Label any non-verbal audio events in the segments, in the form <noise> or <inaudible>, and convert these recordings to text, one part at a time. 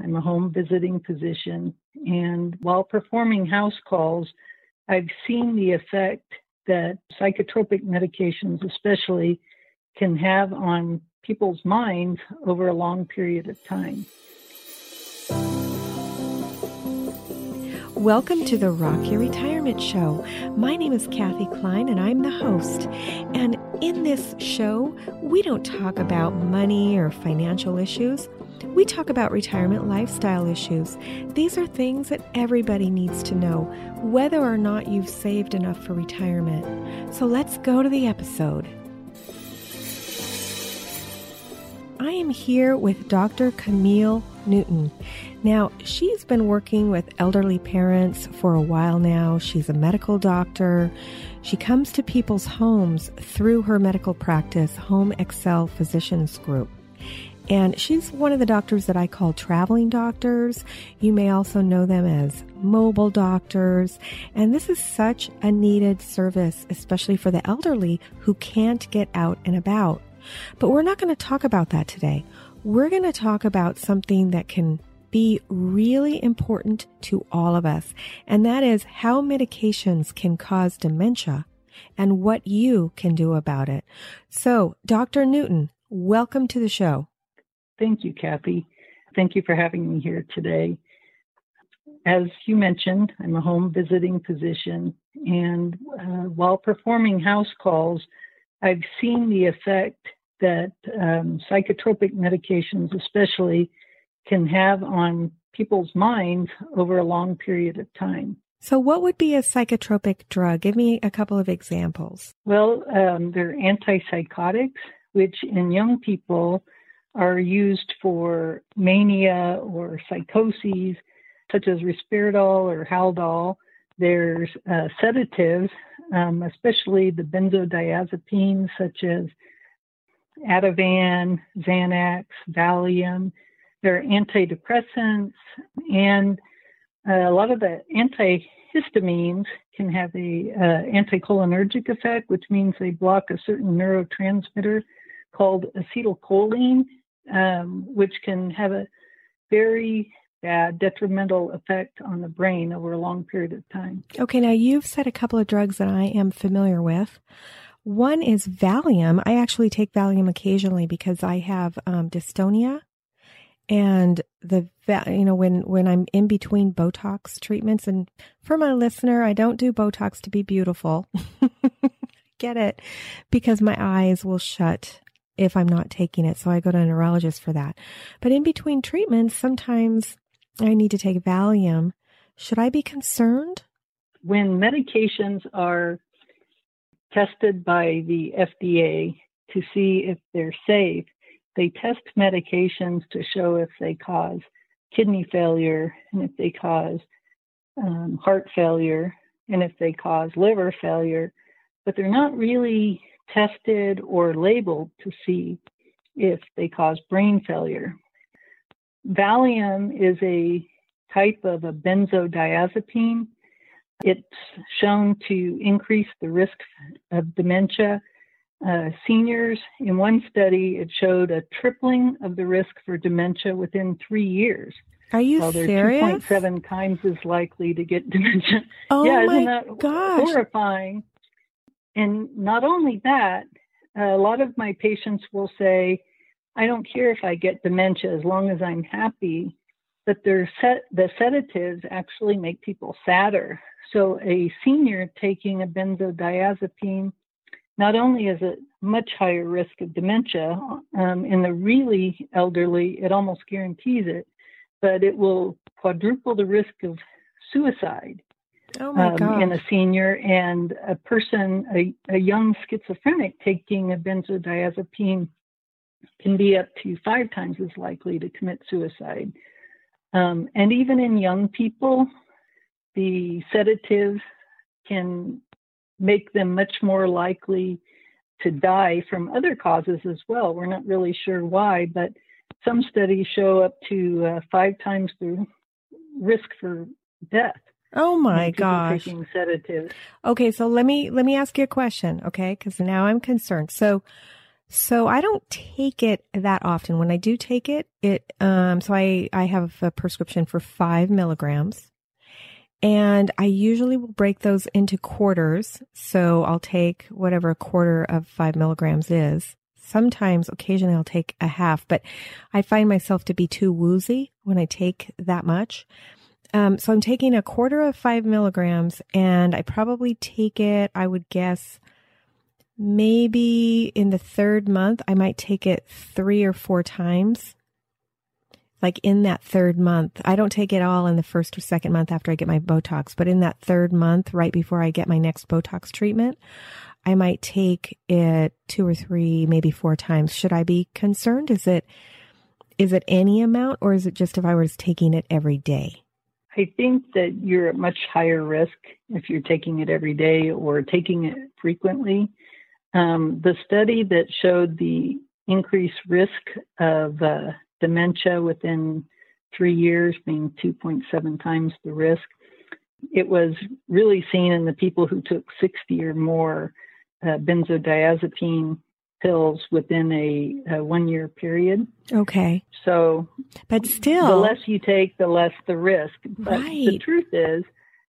I'm a home visiting physician, and while performing house calls, I've seen the effect that psychotropic medications, especially, can have on people's minds over a long period of time. Welcome to the Rock Your Retirement Show. My name is Kathy Klein and I'm the host. And in this show, we don't talk about money or financial issues. We talk about retirement lifestyle issues. These are things that everybody needs to know, whether or not you've saved enough for retirement. So let's go to the episode. I am here with Dr. Camille Newton. Now, she's been working with elderly parents for a while now. She's a medical doctor. She comes to people's homes through her medical practice, Home Excel Physicians Group. And she's one of the doctors that I call traveling doctors. You may also know them as mobile doctors. And this is such a needed service, especially for the elderly who can't get out and about. But we're not going to talk about that today. We're going to talk about something that can be really important to all of us, and that is how medications can cause dementia and what you can do about it. So, Dr. Newton, welcome to the show. Thank you, Kathy. Thank you for having me here today. As you mentioned, I'm a home visiting physician, and uh, while performing house calls, I've seen the effect that um, psychotropic medications, especially, can have on people's minds over a long period of time. So, what would be a psychotropic drug? Give me a couple of examples. Well, um, they're antipsychotics, which in young people are used for mania or psychoses, such as risperidone or Haldol. There's uh, sedatives, um, especially the benzodiazepines, such as Ativan, Xanax, Valium. They're antidepressants, and uh, a lot of the antihistamines can have a uh, anticholinergic effect, which means they block a certain neurotransmitter called acetylcholine, um, which can have a very bad detrimental effect on the brain over a long period of time. Okay, now you've said a couple of drugs that I am familiar with. One is Valium. I actually take Valium occasionally because I have um, dystonia, and the you know when when I'm in between Botox treatments. And for my listener, I don't do Botox to be beautiful. <laughs> Get it? Because my eyes will shut if I'm not taking it. So I go to a neurologist for that. But in between treatments, sometimes I need to take Valium. Should I be concerned? When medications are tested by the FDA to see if they're safe, they test medications to show if they cause kidney failure and if they cause um, heart failure and if they cause liver failure, but they're not really tested or labeled to see if they cause brain failure. Valium is a type of a benzodiazepine. It's shown to increase the risk of dementia. Uh, seniors, in one study, it showed a tripling of the risk for dementia within three years. Are you well, they're serious? 2.7 times as likely to get <laughs> dementia. Oh yeah, my isn't that gosh. horrifying? And not only that, a lot of my patients will say, I don't care if I get dementia as long as I'm happy. But their set, the sedatives actually make people sadder. So a senior taking a benzodiazepine not only is it much higher risk of dementia, um, in the really elderly, it almost guarantees it, but it will quadruple the risk of suicide Oh my um, in a senior and a person, a, a young schizophrenic taking a benzodiazepine can be up to five times as likely to commit suicide. Um, and even in young people, the sedatives can make them much more likely to die from other causes as well. We're not really sure why, but some studies show up to uh, five times the risk for death. Oh my gosh. Sedatives. Okay, so let me let me ask you a question, okay? Cuz now I'm concerned. So So I don't take it that often. When I do take it, it um so I I have a prescription for 5 milligrams. And I usually will break those into quarters. So I'll take whatever a quarter of 5 milligrams is. Sometimes, occasionally, I'll take a half, but I find myself to be too woozy when I take that much. Um, so I'm taking a quarter of five milligrams and I probably take it, I would guess, maybe in the third month, I might take it three or four times. Like in that third month, I don't take it all in the first or second month after I get my Botox, but in that third month, right before I get my next Botox treatment, I might take it two or three, maybe four times. Should I be concerned? Is it, is it any amount or is it just if I was taking it every day? I think that you're at much higher risk if you're taking it every day or taking it frequently. Um, the study that showed the increased risk of uh, dementia within three years being 2.7 times the risk, it was really seen in the people who took 60 or more uh, benzodiazepine pills within a, a, one year period. Okay. So, but still, the less you take, the less the risk. But right. the truth is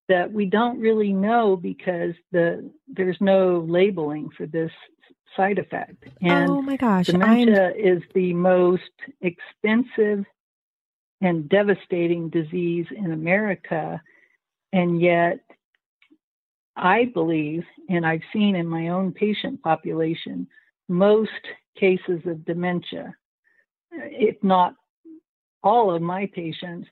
that we don't really know because the there's no labeling for this side effect. And oh my gosh, dementia I'm... is the most expensive and devastating disease in America, and yet I believe, and I've seen in my own patient population, most cases of dementia, if not all of my patients,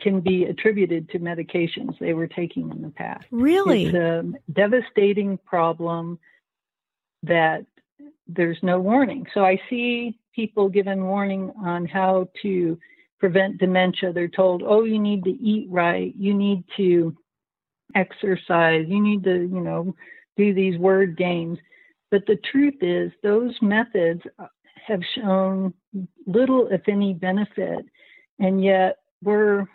can be attributed to medications they were taking in the past. Really? It's a devastating problem that there's no warning. So I see people given warning on how to prevent dementia. They're told, oh, you need to eat right, you need to exercise, you need to, you know, do these word games. But the truth is, those methods uh, have shown little, if any, benefit, and yet we're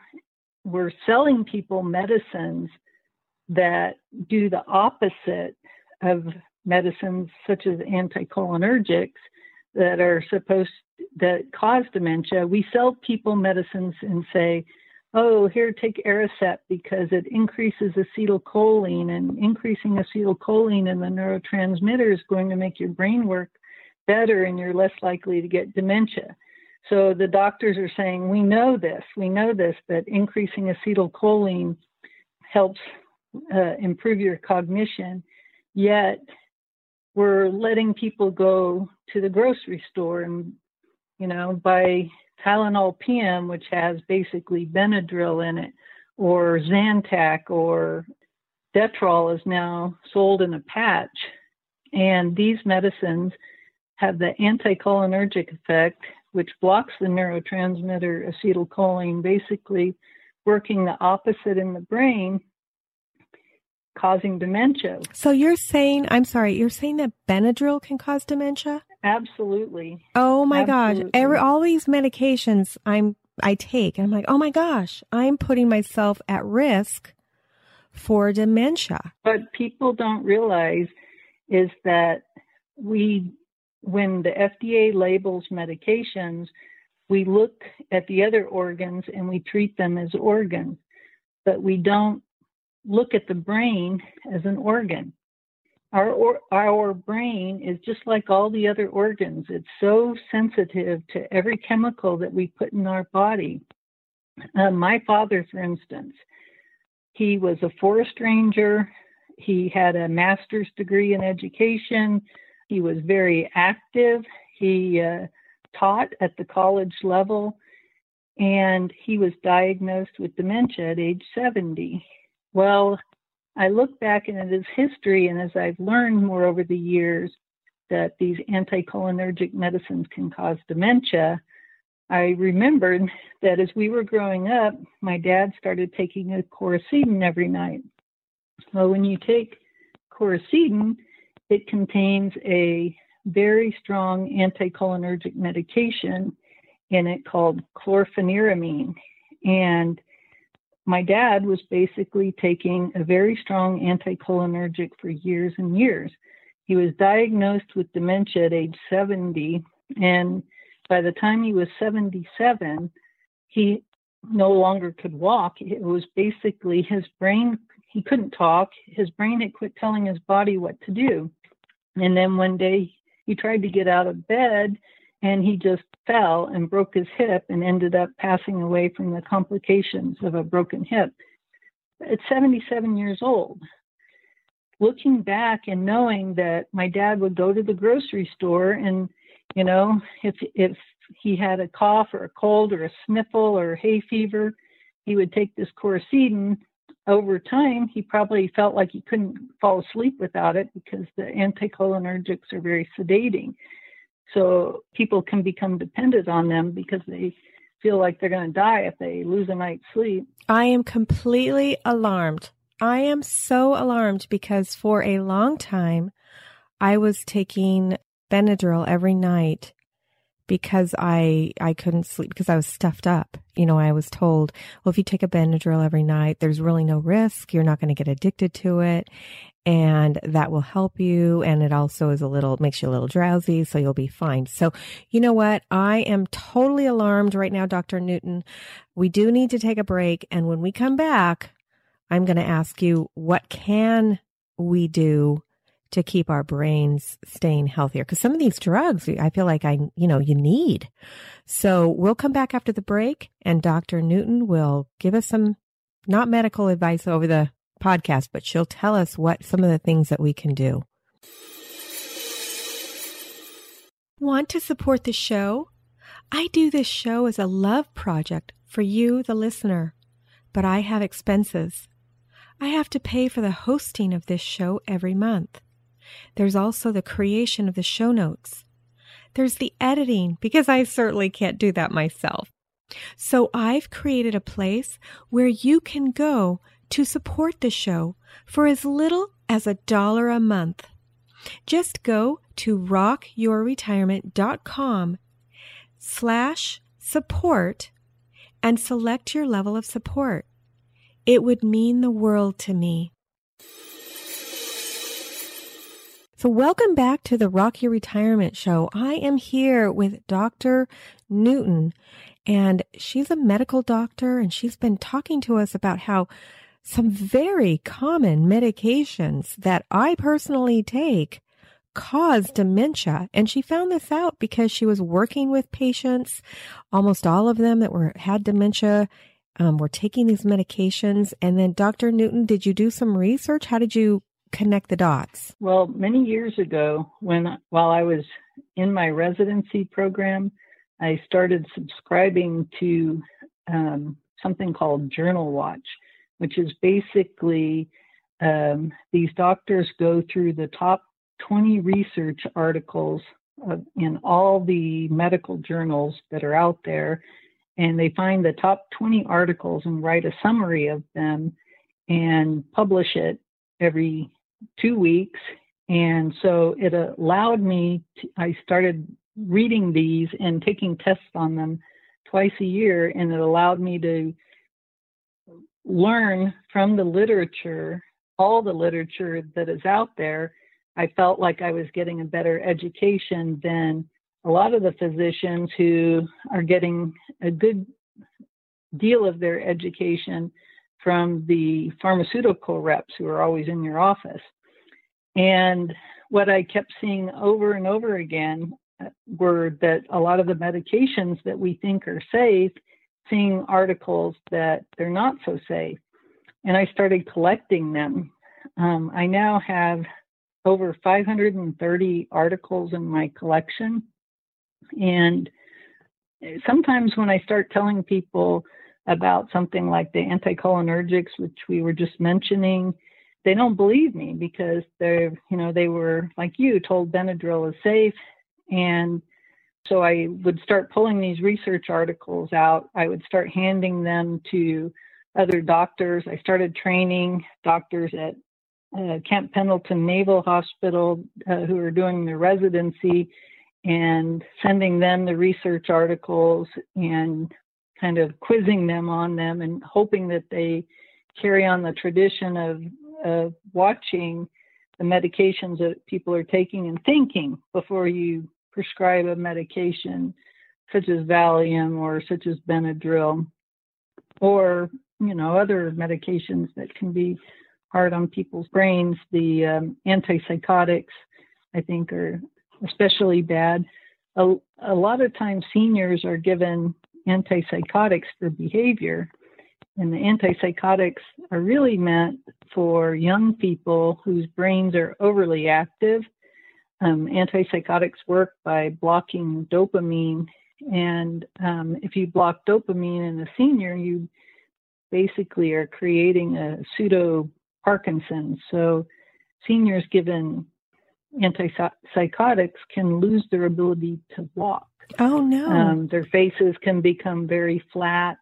we're selling people medicines that do the opposite of medicines such as anticholinergics that are supposed that cause dementia. We sell people medicines and say, oh, here, take Aricept because it increases acetylcholine, and increasing acetylcholine in the neurotransmitter is going to make your brain work better and you're less likely to get dementia. So the doctors are saying, we know this, we know this, that increasing acetylcholine helps uh, improve your cognition, yet we're letting people go to the grocery store and, you know, buy Tylenol PM, which has basically Benadryl in it, or Zantac or Detrol is now sold in a patch. And these medicines have the anticholinergic effect, which blocks the neurotransmitter acetylcholine, basically working the opposite in the brain, causing dementia. So you're saying, I'm sorry, you're saying that Benadryl can cause dementia? Absolutely. Oh my Absolutely. gosh. Every, all these medications I'm I take and I'm like, "Oh my gosh, I'm putting myself at risk for dementia." What people don't realize is that we when the FDA labels medications, we look at the other organs and we treat them as organs, but we don't look at the brain as an organ. Our, or, our brain is just like all the other organs. It's so sensitive to every chemical that we put in our body. Uh, my father, for instance, he was a forest ranger. He had a master's degree in education. He was very active. He uh, taught at the college level, and he was diagnosed with dementia at age 70. Well, I look back and it is history, and as I've learned more over the years that these anticholinergic medicines can cause dementia, I remembered that as we were growing up, my dad started taking a coricidin every night. Well, when you take coricidin, it contains a very strong anticholinergic medication in it called chlorpheniramine. And my dad was basically taking a very strong anticholinergic for years and years. He was diagnosed with dementia at age 70, and by the time he was 77, he no longer could walk. It was basically his brain, he couldn't talk. His brain had quit telling his body what to do. And then one day he tried to get out of bed and he just fell and broke his hip and ended up passing away from the complications of a broken hip at 77 years old. Looking back and knowing that my dad would go to the grocery store and, you know, if if he had a cough or a cold or a sniffle or hay fever, he would take this Coricidin. Over time, he probably felt like he couldn't fall asleep without it because the anticholinergics are very sedating. So people can become dependent on them because they feel like they're going to die if they lose a night's sleep. I am completely alarmed. I am so alarmed because for a long time I was taking Benadryl every night because I I couldn't sleep because I was stuffed up. You know, I was told, well, if you take a Benadryl every night, there's really no risk. You're not going to get addicted to it, and that will help you. And it also is a little makes you a little drowsy, so you'll be fine. So, you know what? I am totally alarmed right now, Dr. Newton. We do need to take a break, and when we come back, I'm going to ask you what can we do to keep our brains staying healthier. Cause some of these drugs, I feel like I, you know, you need. So we'll come back after the break and Dr. Newton will give us some, not medical advice over the podcast, but she'll tell us what some of the things that we can do. Want to support the show? I do this show as a love project for you, the listener, but I have expenses. I have to pay for the hosting of this show every month. There's also the creation of the show notes. There's the editing, because I certainly can't do that myself. So I've created a place where you can go to support the show for as little as a dollar a month. Just go to rockyourretirement.com slash support and select your level of support. It would mean the world to me. So, welcome back to the Rock Your Retirement Show. I am here with Dr. Newton, and she's a medical doctor, and she's been talking to us about how some very common medications that I personally take cause dementia. And she found this out because she was working with patients, almost all of them that were had dementia. Um, were taking these medications. And then, Dr. Newton, did you do some research? How did you connect the dots? Well, many years ago, when while I was in my residency program, I started subscribing to um, something called Journal Watch, which is basically um, these doctors go through the top 20 research articles in all the medical journals that are out there, and they find the top 20 articles and write a summary of them and publish it every two weeks. And so it allowed me, to, I started reading these and taking tests on them twice a year, and it allowed me to learn from the literature, all the literature that is out there. I felt like I was getting a better education than a lot of the physicians who are getting a good deal of their education from the pharmaceutical reps who are always in your office. And what I kept seeing over and over again uh, were that a lot of the medications that we think are safe, seeing articles that they're not so safe. And I started collecting them. Um, I now have over 530 articles in my collection. And sometimes when I start telling people about something like the anticholinergics, which we were just mentioning, they don't believe me because they're, you know, they were like you told Benadryl is safe. And so I would start pulling these research articles out. I would start handing them to other doctors. I started training doctors at uh, Camp Pendleton Naval Hospital uh, who are doing their residency and sending them the research articles and kind of quizzing them on them and hoping that they carry on the tradition of of watching the medications that people are taking and thinking before you prescribe a medication such as Valium or such as Benadryl or you know other medications that can be hard on people's brains. The um, antipsychotics, I think, are especially bad. A, a lot of times, seniors are given antipsychotics for behavior, and the antipsychotics are really meant for young people whose brains are overly active. Um, antipsychotics work by blocking dopamine, and um, if you block dopamine in a senior, you basically are creating a pseudo Parkinson's. So seniors given antipsychotics can lose their ability to walk. Oh no! Um, their faces can become very flat.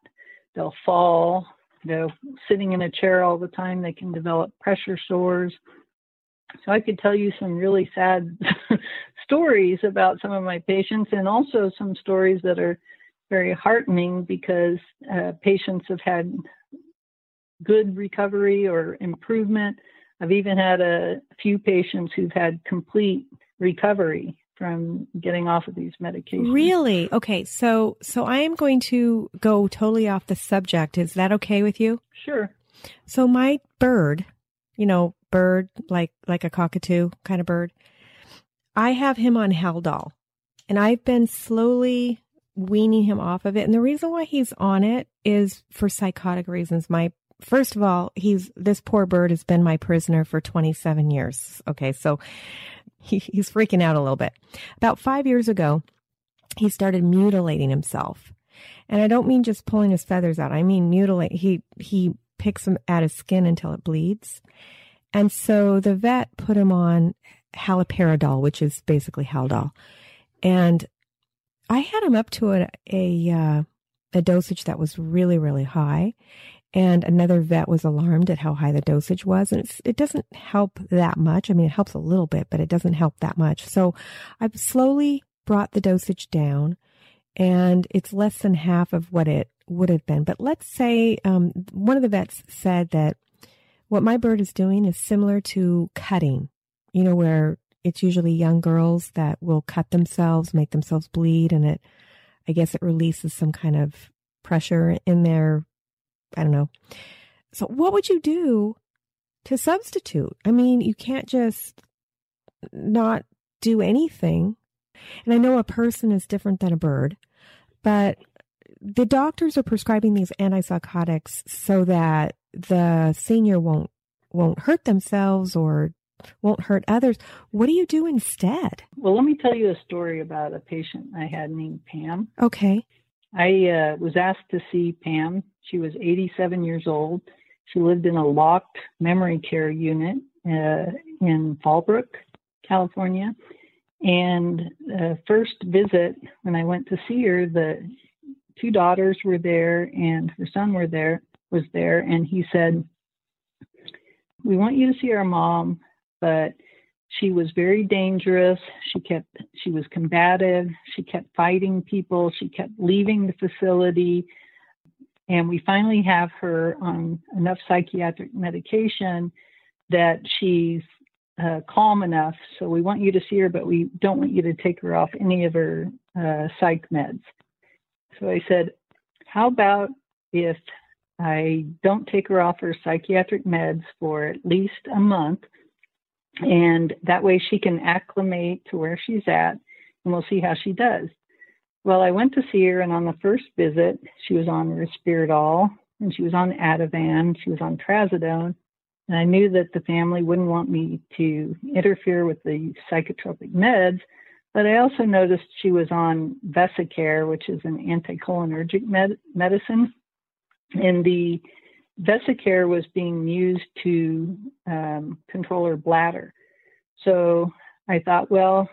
They'll fall. They're sitting in a chair all the time. They can develop pressure sores. So I could tell you some really sad <laughs> stories about some of my patients, and also some stories that are very heartening because uh, patients have had good recovery or improvement. I've even had a few patients who've had complete recovery from getting off of these medications. Really? Okay. So, so I am going to go totally off the subject. Is that okay with you? Sure. So my bird, you know, bird like like a cockatoo kind of bird. I have him on Haldol, and I've been slowly weaning him off of it. And the reason why he's on it is for psychotic reasons. My first of all, he's this poor bird has been my prisoner for 27 years. Okay, so he, he's freaking out a little bit. About five years ago, he started mutilating himself, and I don't mean just pulling his feathers out. I mean mutilate. He he picks them at his skin until it bleeds, and so the vet put him on haloperidol, which is basically Haldol, and I had him up to a a, uh, a dosage that was really really high, and another vet was alarmed at how high the dosage was. And it doesn't help that much. I mean, it helps a little bit, but it doesn't help that much. So I've slowly brought the dosage down and it's less than half of what it would have been. But let's say um, one of the vets said that what my bird is doing is similar to cutting, you know, where it's usually young girls that will cut themselves, make themselves bleed, and it, I guess it releases some kind of pressure in their I don't know. So what would you do to substitute? I mean, you can't just not do anything. And I know a person is different than a bird, but the doctors are prescribing these antipsychotics so that the senior won't won't hurt themselves or won't hurt others. What do you do instead? Well, let me tell you a story about a patient I had named Pam. Okay. I uh, was asked to see Pam. She was 87 years old. She lived in a locked memory care unit uh, in Fallbrook, California. And uh, first visit, when I went to see her, the two daughters were there and her son were there, was there, and he said, "We want you to see our mom, but she was very dangerous. She kept she was combative. She kept fighting people. She kept leaving the facility. And we finally have her on enough psychiatric medication that she's uh, calm enough. So we want you to see her, but we don't want you to take her off any of her uh, psych meds. So I said, How about if I don't take her off her psychiatric meds for at least a month? And that way she can acclimate to where she's at, and we'll see how she does. Well, I went to see her, and on the first visit, she was on Risperdal, and she was on Ativan, she was on Trazodone, and I knew that the family wouldn't want me to interfere with the psychotropic meds, but I also noticed she was on Vesicare, which is an anticholinergic med- medicine, and the Vesicare was being used to um, control her bladder. So I thought, well,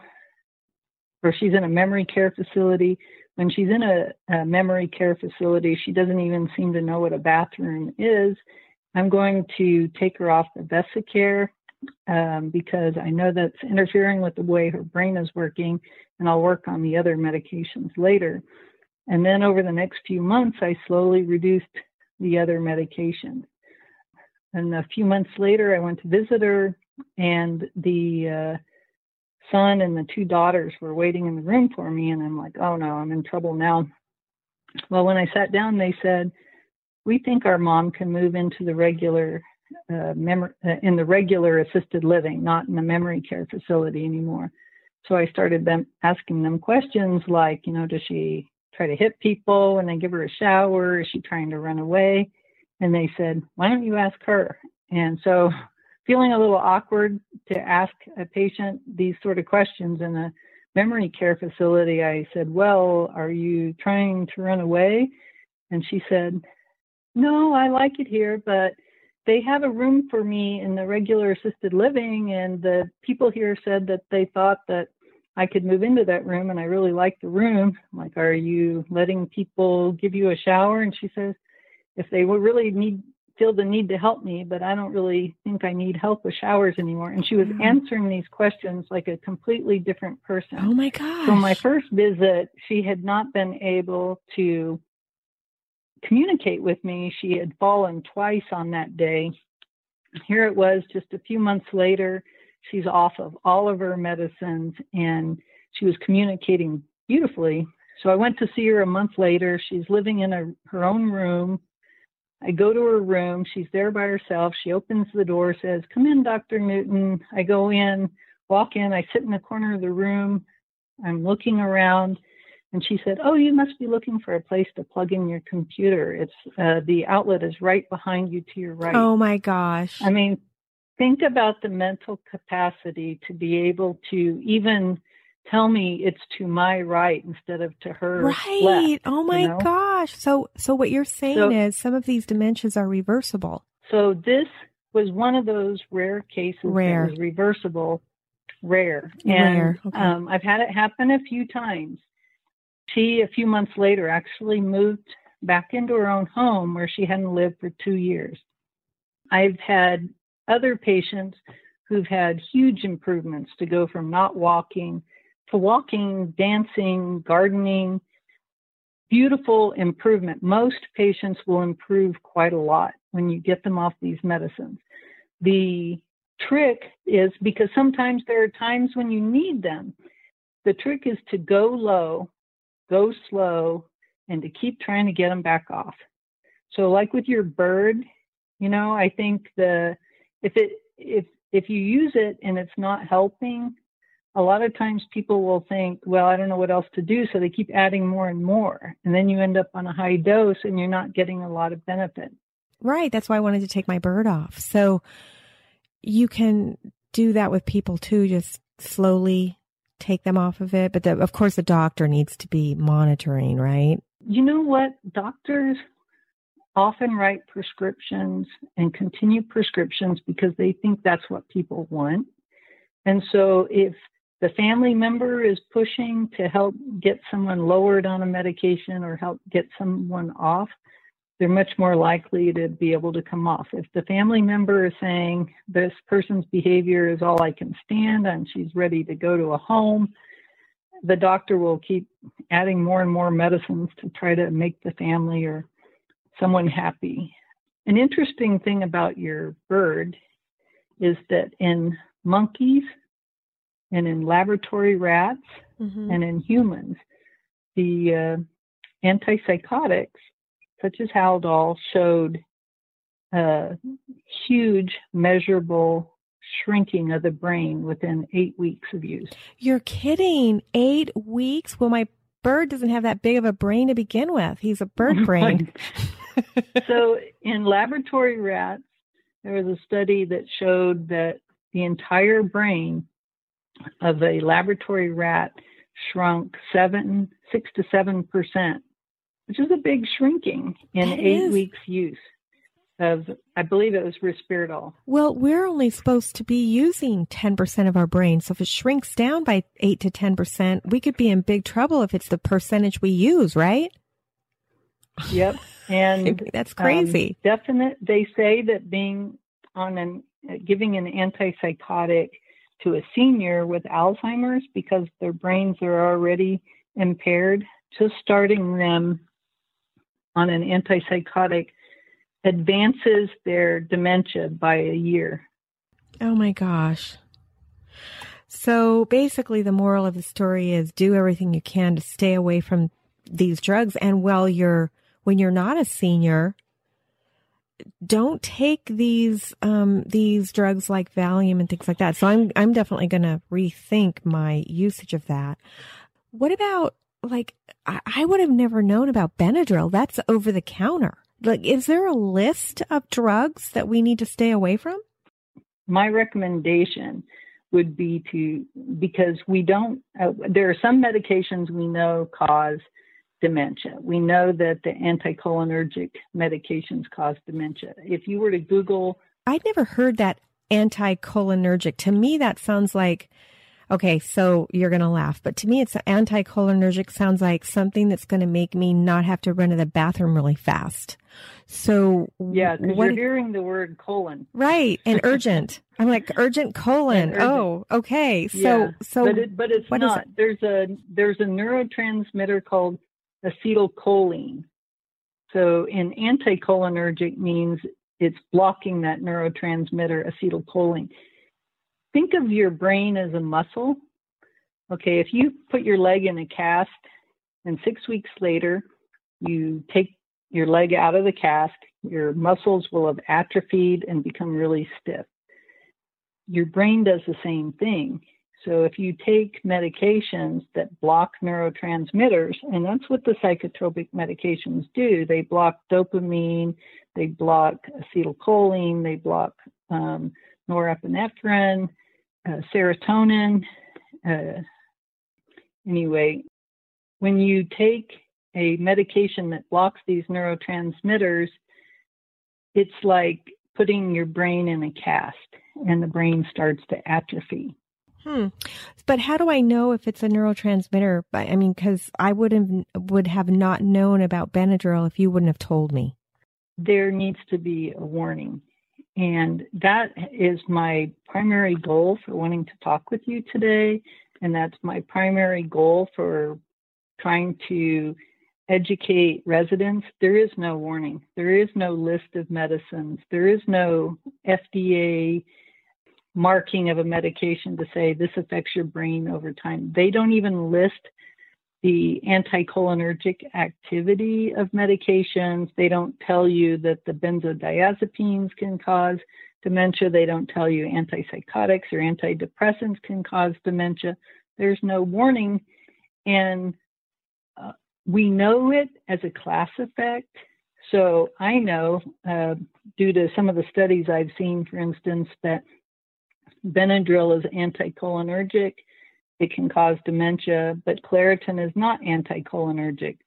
or she's in a memory care facility. When she's in a, a memory care facility, she doesn't even seem to know what a bathroom is. I'm going to take her off the Vesicare um, because I know that's interfering with the way her brain is working, and I'll work on the other medications later. And then over the next few months, I slowly reduced the other medications. And a few months later, I went to visit her, and the uh, son and the two daughters were waiting in the room for me, and I'm like, oh no, I'm in trouble now. Well, when I sat down, they said, we think our mom can move into the regular uh, mem- uh, in the regular assisted living, not in the memory care facility anymore. So I started them asking them questions like, you know, does she try to hit people when they give her a shower? Is she trying to run away? And they said, why don't you ask her? And so, feeling a little awkward to ask a patient these sort of questions in a memory care facility, I said, well, are you trying to run away? And she said, no, I like it here, but they have a room for me in the regular assisted living and the people here said that they thought that I could move into that room and I really like the room. I'm like, are you letting people give you a shower? And she says, if they will really need feel the need to help me, but I don't really think I need help with showers anymore. And she was mm-hmm. answering these questions like a completely different person. Oh my gosh. So my first visit, she had not been able to communicate with me. She had fallen twice on that day. Here it was just a few months later. She's off of all of her medicines and she was communicating beautifully. So I went to see her a month later. She's living in a, her own room. I go to her room. She's there by herself. She opens the door, says, Come in, Dr. Newton. I go in, walk in. I sit in the corner of the room. I'm looking around and she said, "Oh, you must be looking for a place to plug in your computer. It's uh, the outlet is right behind you to your right." Oh my gosh! I mean, think about the mental capacity to be able to even tell me it's to my right instead of to her right left, oh my you know? gosh so so what you're saying so, is some of these dementias are reversible so this was one of those rare cases rare. that was reversible rare and rare. Okay. Um, i've had it happen a few times she, a few months later, actually moved back into her own home where she hadn't lived for two years. I've had other patients who've had huge improvements to go from not walking to walking, dancing, gardening. Beautiful improvement. Most patients will improve quite a lot when you get them off these medicines. The trick is because sometimes there are times when you need them. The trick is to go low go slow, and to keep trying to get them back off. So, like with your bird, you know, I think the if it if if you use it and it's not helping, a lot of times people will think, well, I don't know what else to do, so they keep adding more and more, and then you end up on a high dose and you're not getting a lot of benefit. Right. That's why I wanted to take my bird off. So you can do that with people too, just slowly take them off of it. But the, of course, the doctor needs to be monitoring, right? You know what? Doctors often write prescriptions and continue prescriptions because they think that's what people want. And so if the family member is pushing to help get someone lowered on a medication or help get someone off, they're much more likely to be able to come off. If the family member is saying, This person's behavior is all I can stand and she's ready to go to a home, the doctor will keep adding more and more medicines to try to make the family or someone happy. An interesting thing about your bird is that in monkeys and in laboratory rats mm-hmm. and in humans, the uh, antipsychotics such as Haldol, showed a huge measurable shrinking of the brain within eight weeks of use. You're kidding. Eight weeks? Well, my bird doesn't have that big of a brain to begin with. He's a bird <laughs> brain. <laughs> so, in laboratory rats, there was a study that showed that the entire brain of a laboratory rat shrunk seven, six to seven percent which is a big shrinking in that eight is. weeks use of, I believe it was risperdal. Well, we're only supposed to be using 10% of our brain. So if it shrinks down by 8 to 10%, we could be in big trouble if it's the percentage we use, right? Yep. And <laughs> that's crazy. Um, definite. They say that being on an, giving an antipsychotic to a senior with Alzheimer's because their brains are already impaired, just starting them on an antipsychotic advances their dementia by a year. Oh my gosh. So basically, the moral of the story is do everything you can to stay away from these drugs. And while you're, when you're not a senior, don't take these um, these drugs like Valium and things like that. So I'm I'm definitely going to rethink my usage of that. What about like I, I would have never known about Benadryl. That's over the counter. Like, is there a list of drugs that we need to stay away from? My recommendation would be to because we don't. Uh, there are some medications we know cause dementia. We know that the anticholinergic medications cause dementia. If you were to Google, I'd never heard that anticholinergic. To me, that sounds like Okay, so you're going to laugh, but to me, it's anticholinergic sounds like something that's going to make me not have to run to the bathroom really fast. So yeah, because you're hearing the word colon, right? And <laughs> urgent. I'm like urgent colon. Urgent. Oh, okay. So yeah, so, but it, but it's not. It? There's a there's a neurotransmitter called acetylcholine. So an anticholinergic means it's blocking that neurotransmitter acetylcholine think of your brain as a muscle. Okay, if you put your leg in a cast and six weeks later you take your leg out of the cast, your muscles will have atrophied and become really stiff. Your brain does the same thing. So if you take medications that block neurotransmitters, and that's what the psychotropic medications do, they block dopamine, they block acetylcholine, they block um, norepinephrine, uh, serotonin. Uh, anyway, when you take a medication that blocks these neurotransmitters, it's like putting your brain in a cast and the brain starts to atrophy. Hmm. But how do I know if it's a neurotransmitter? I mean, because I would have would have not known about Benadryl if you wouldn't have told me. There needs to be a warning. And that is my primary goal for wanting to talk with you today. And that's my primary goal for trying to educate residents. There is no warning, there is no list of medicines, there is no FDA marking of a medication to say this affects your brain over time. They don't even list the anticholinergic activity of medications. They don't tell you that the benzodiazepines can cause dementia. They don't tell you antipsychotics or antidepressants can cause dementia. There's no warning. And uh, we know it as a class effect. So I know, uh, due to some of the studies I've seen, for instance, that Benadryl is anticholinergic it can cause dementia, but Claritin is not anticholinergic.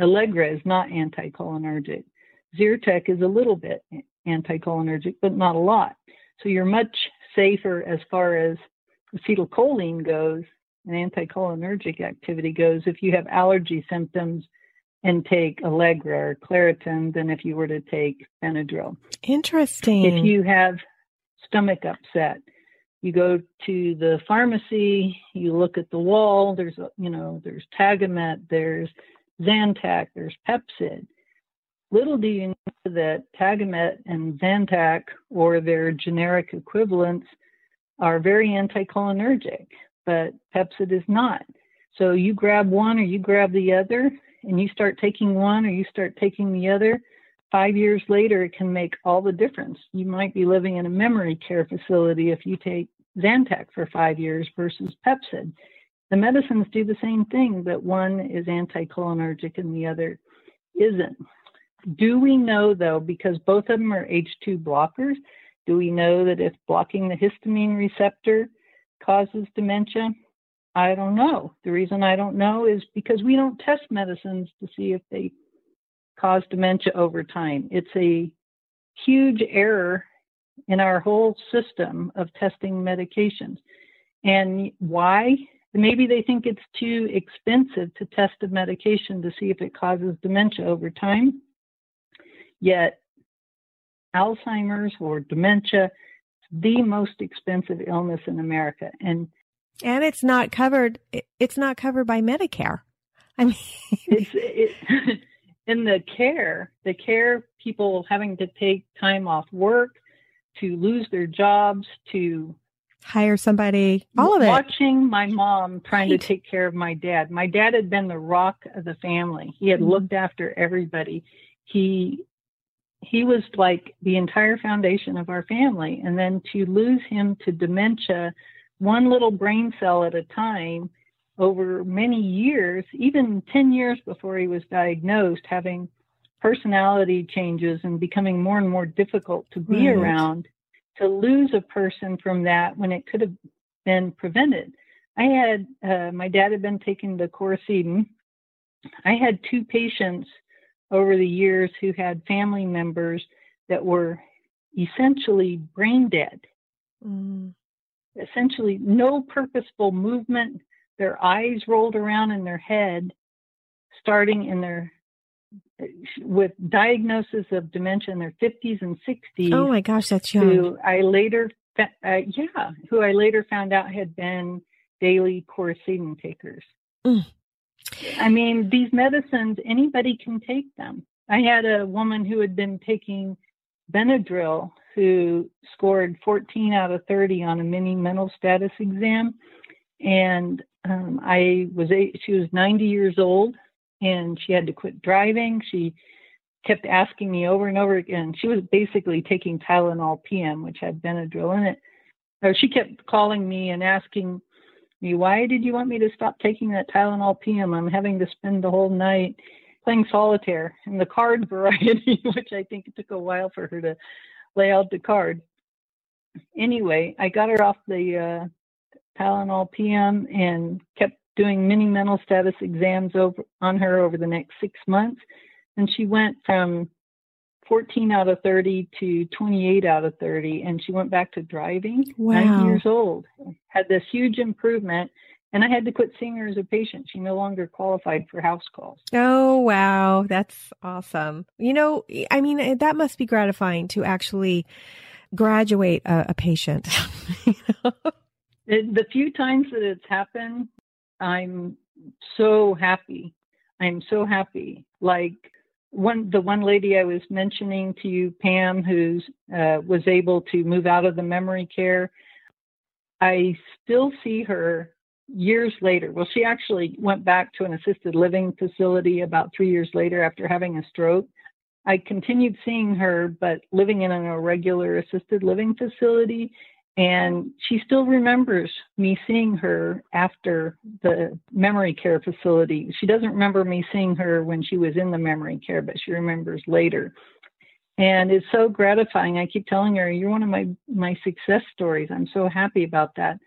Allegra is not anticholinergic. Zyrtec is a little bit anticholinergic, but not a lot. So you're much safer as far as acetylcholine goes and anticholinergic activity goes if you have allergy symptoms and take Allegra or Claritin than if you were to take Benadryl. Interesting. If you have stomach upset, you go to the pharmacy, you look at the wall, there's, you know, there's Tagamet, there's Zantac, there's Pepcid. Little do you know that Tagamet and Zantac or their generic equivalents are very anticholinergic, but Pepcid is not. So you grab one or you grab the other, and you start taking one or you start taking the other. Five years later, it can make all the difference. You might be living in a memory care facility if you take Zantac for five years versus Pepcid. The medicines do the same thing, but one is anticholinergic and the other isn't. Do we know, though, because both of them are H2 blockers, do we know that if blocking the histamine receptor causes dementia? I don't know. The reason I don't know is because we don't test medicines to see if they cause dementia over time. It's a huge error in our whole system of testing medications. And why? Maybe they think it's too expensive to test a medication to see if it causes dementia over time. Yet, Alzheimer's or dementia is the most expensive illness in America. And and it's not covered it's not covered by Medicare. I mean it's it, <laughs> in the care, the care people having to take time off work to lose their jobs, to hire somebody, all of it. Watching my mom trying right. to take care of my dad. My dad had been the rock of the family. He had mm-hmm. looked after everybody. He he was like the entire foundation of our family. And then to lose him to dementia, one little brain cell at a time over many years, even 10 years before he was diagnosed, having personality changes and becoming more and more difficult to be right. around, to lose a person from that when it could have been prevented. I had, uh, my dad had been taking the Coricidin. I had two patients over the years who had family members that were essentially brain dead. Mm. Essentially, no purposeful movement, their eyes rolled around in their head, starting in their with diagnosis of dementia in their 50s and 60s. Oh my gosh, that's young. Who I later, uh, yeah, who I later found out had been daily Coricidin takers. Mm. I mean, these medicines, anybody can take them. I had a woman who had been taking Benadryl who scored 14 out of 30 on a mini mental status exam. And um, I was, eight, she was 90 years old and she had to quit driving. She kept asking me over and over again. She was basically taking Tylenol PM, which had Benadryl in it. Or she kept calling me and asking me, why did you want me to stop taking that Tylenol PM? I'm having to spend the whole night playing solitaire in the card <laughs> variety, which I think it took a while for her to lay out the card. Anyway, I got her off the uh, Tylenol PM and kept doing mini mental status exams over on her over the next six months. And she went from 14 out of 30 to 28 out of 30 and she went back to driving. Wow. 90 years old. Had this huge improvement and i had to quit seeing her as a patient. She no longer qualified for house calls. Oh wow. That's awesome. You know i mean eh, that must be gratifying to actually graduate a, a patient. <laughs> It, the few times that it's happened i'm so happy i'm so happy like one the one lady I was mentioning to you, Pam, who uh, was able to move out of the memory care. I still see her years later. Well, she actually went back to an assisted living facility about three years later after having a stroke. I continued seeing her, but living in an irregular assisted living facility. And she still remembers me seeing her after the memory care facility. She doesn't remember me seeing her when she was in the memory care, but she remembers later. And it's so gratifying. I keep telling her, you're one of my, my success stories. I'm so happy about that.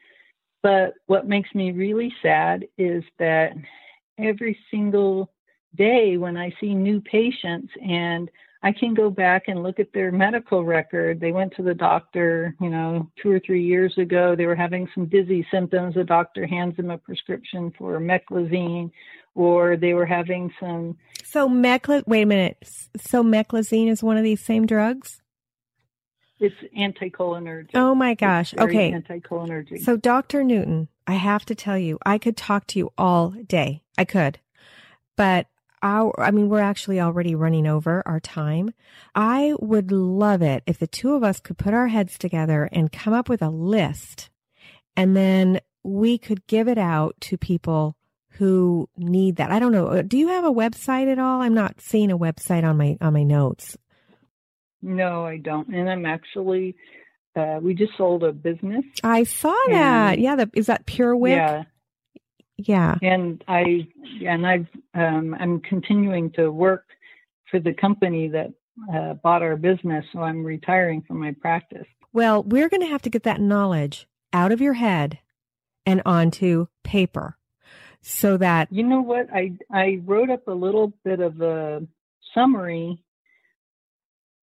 But what makes me really sad is that every single day when I see new patients and I can go back and look at their medical record. They went to the doctor, you know, two or three years ago. They were having some dizzy symptoms. The doctor hands them a prescription for meclizine, or they were having some. So meclizine. Wait a minute. So meclizine is one of these same drugs. It's anticholinergic. Oh my gosh. Okay. Anticholinergic. So Dr. Newton, I have to tell you, I could talk to you all day. I could. But our, I mean, we're actually already running over our time. I would love it if the two of us could put our heads together and come up with a list and then we could give it out to people who need that. I don't know. Do you have a website at all? I'm not seeing a website on my, on my notes. No, I don't. And I'm actually, uh, we just sold a business. I saw that. Yeah. The, is that PureWick? Yeah. Yeah. And I and I've um, I'm continuing to work for the company that uh, bought our business, so I'm retiring from my practice. Well, we're going to have to get that knowledge out of your head and onto paper so that you know what I I wrote up a little bit of a summary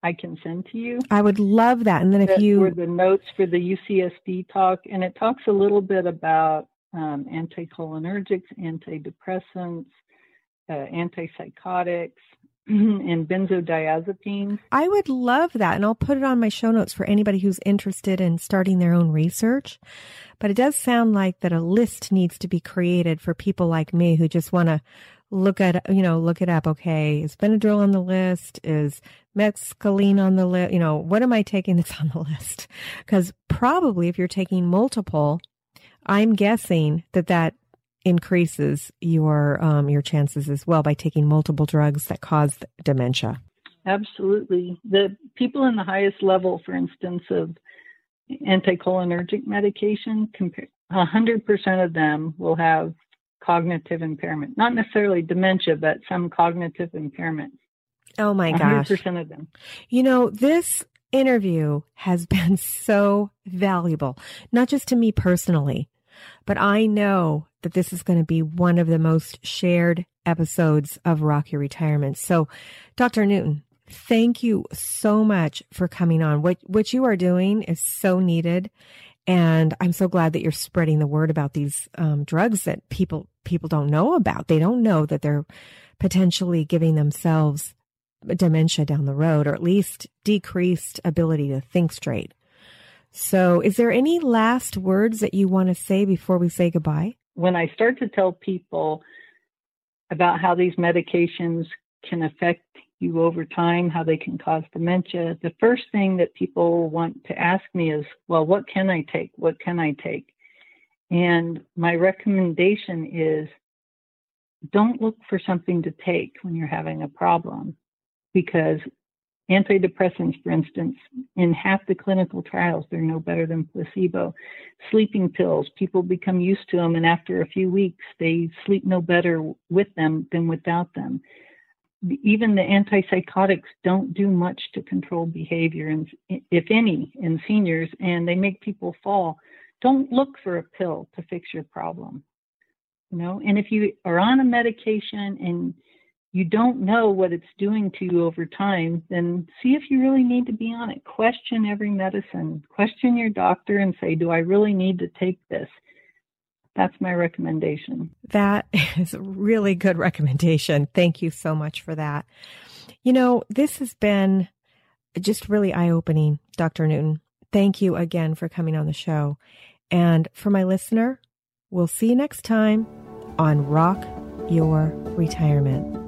I can send to you. I would love that. And then if you were the notes for the UCSD talk, and it talks a little bit about um, anticholinergics, antidepressants, uh, antipsychotics, <clears throat> and benzodiazepines. I would love that. And I'll put it on my show notes for anybody who's interested in starting their own research. But it does sound like that a list needs to be created for people like me who just want to look at, you know, look it up. Okay. Is Benadryl on the list? Is meclizine on the list? You know, what am I taking that's on the list? Because probably if you're taking multiple, I'm guessing that that increases your um, your chances as well by taking multiple drugs that cause dementia. Absolutely. The people in the highest level, for instance, of anticholinergic medication, 100% of them will have cognitive impairment. Not necessarily dementia, but some cognitive impairment. Oh my gosh. 100% of them. You know, this interview has <laughs> been so valuable, not just to me personally, but I know that this is going to be one of the most shared episodes of Rock Your Retirement. So, Dr. Newton, thank you so much for coming on. What what you are doing is so needed, and I'm so glad that you're spreading the word about these um, drugs that people people don't know about. They don't know that they're potentially giving themselves dementia down the road, or at least decreased ability to think straight. So, is there any last words that you want to say before we say goodbye? When I start to tell people about how these medications can affect you over time, how they can cause dementia, the first thing that people want to ask me is, well, what can I take? What can I take? And my recommendation is don't look for something to take when you're having a problem because Antidepressants, for instance, in half the clinical trials, they're no better than placebo. Sleeping pills, people become used to them, and after a few weeks, they sleep no better with them than without them. Even the antipsychotics don't do much to control behavior, and if any, in seniors, and they make people fall. Don't look for a pill to fix your problem. You know, and if you are on a medication and you don't know what it's doing to you over time, then see if you really need to be on it. Question every medicine. Question your doctor and say, Do I really need to take this? That's my recommendation. That <laughs> is a really good recommendation. Thank you so much for that. You know, this has been just really eye opening, Dr. Newton. Thank you again for coming on the show. And for my listener, we'll see you next time on Rock Your Retirement.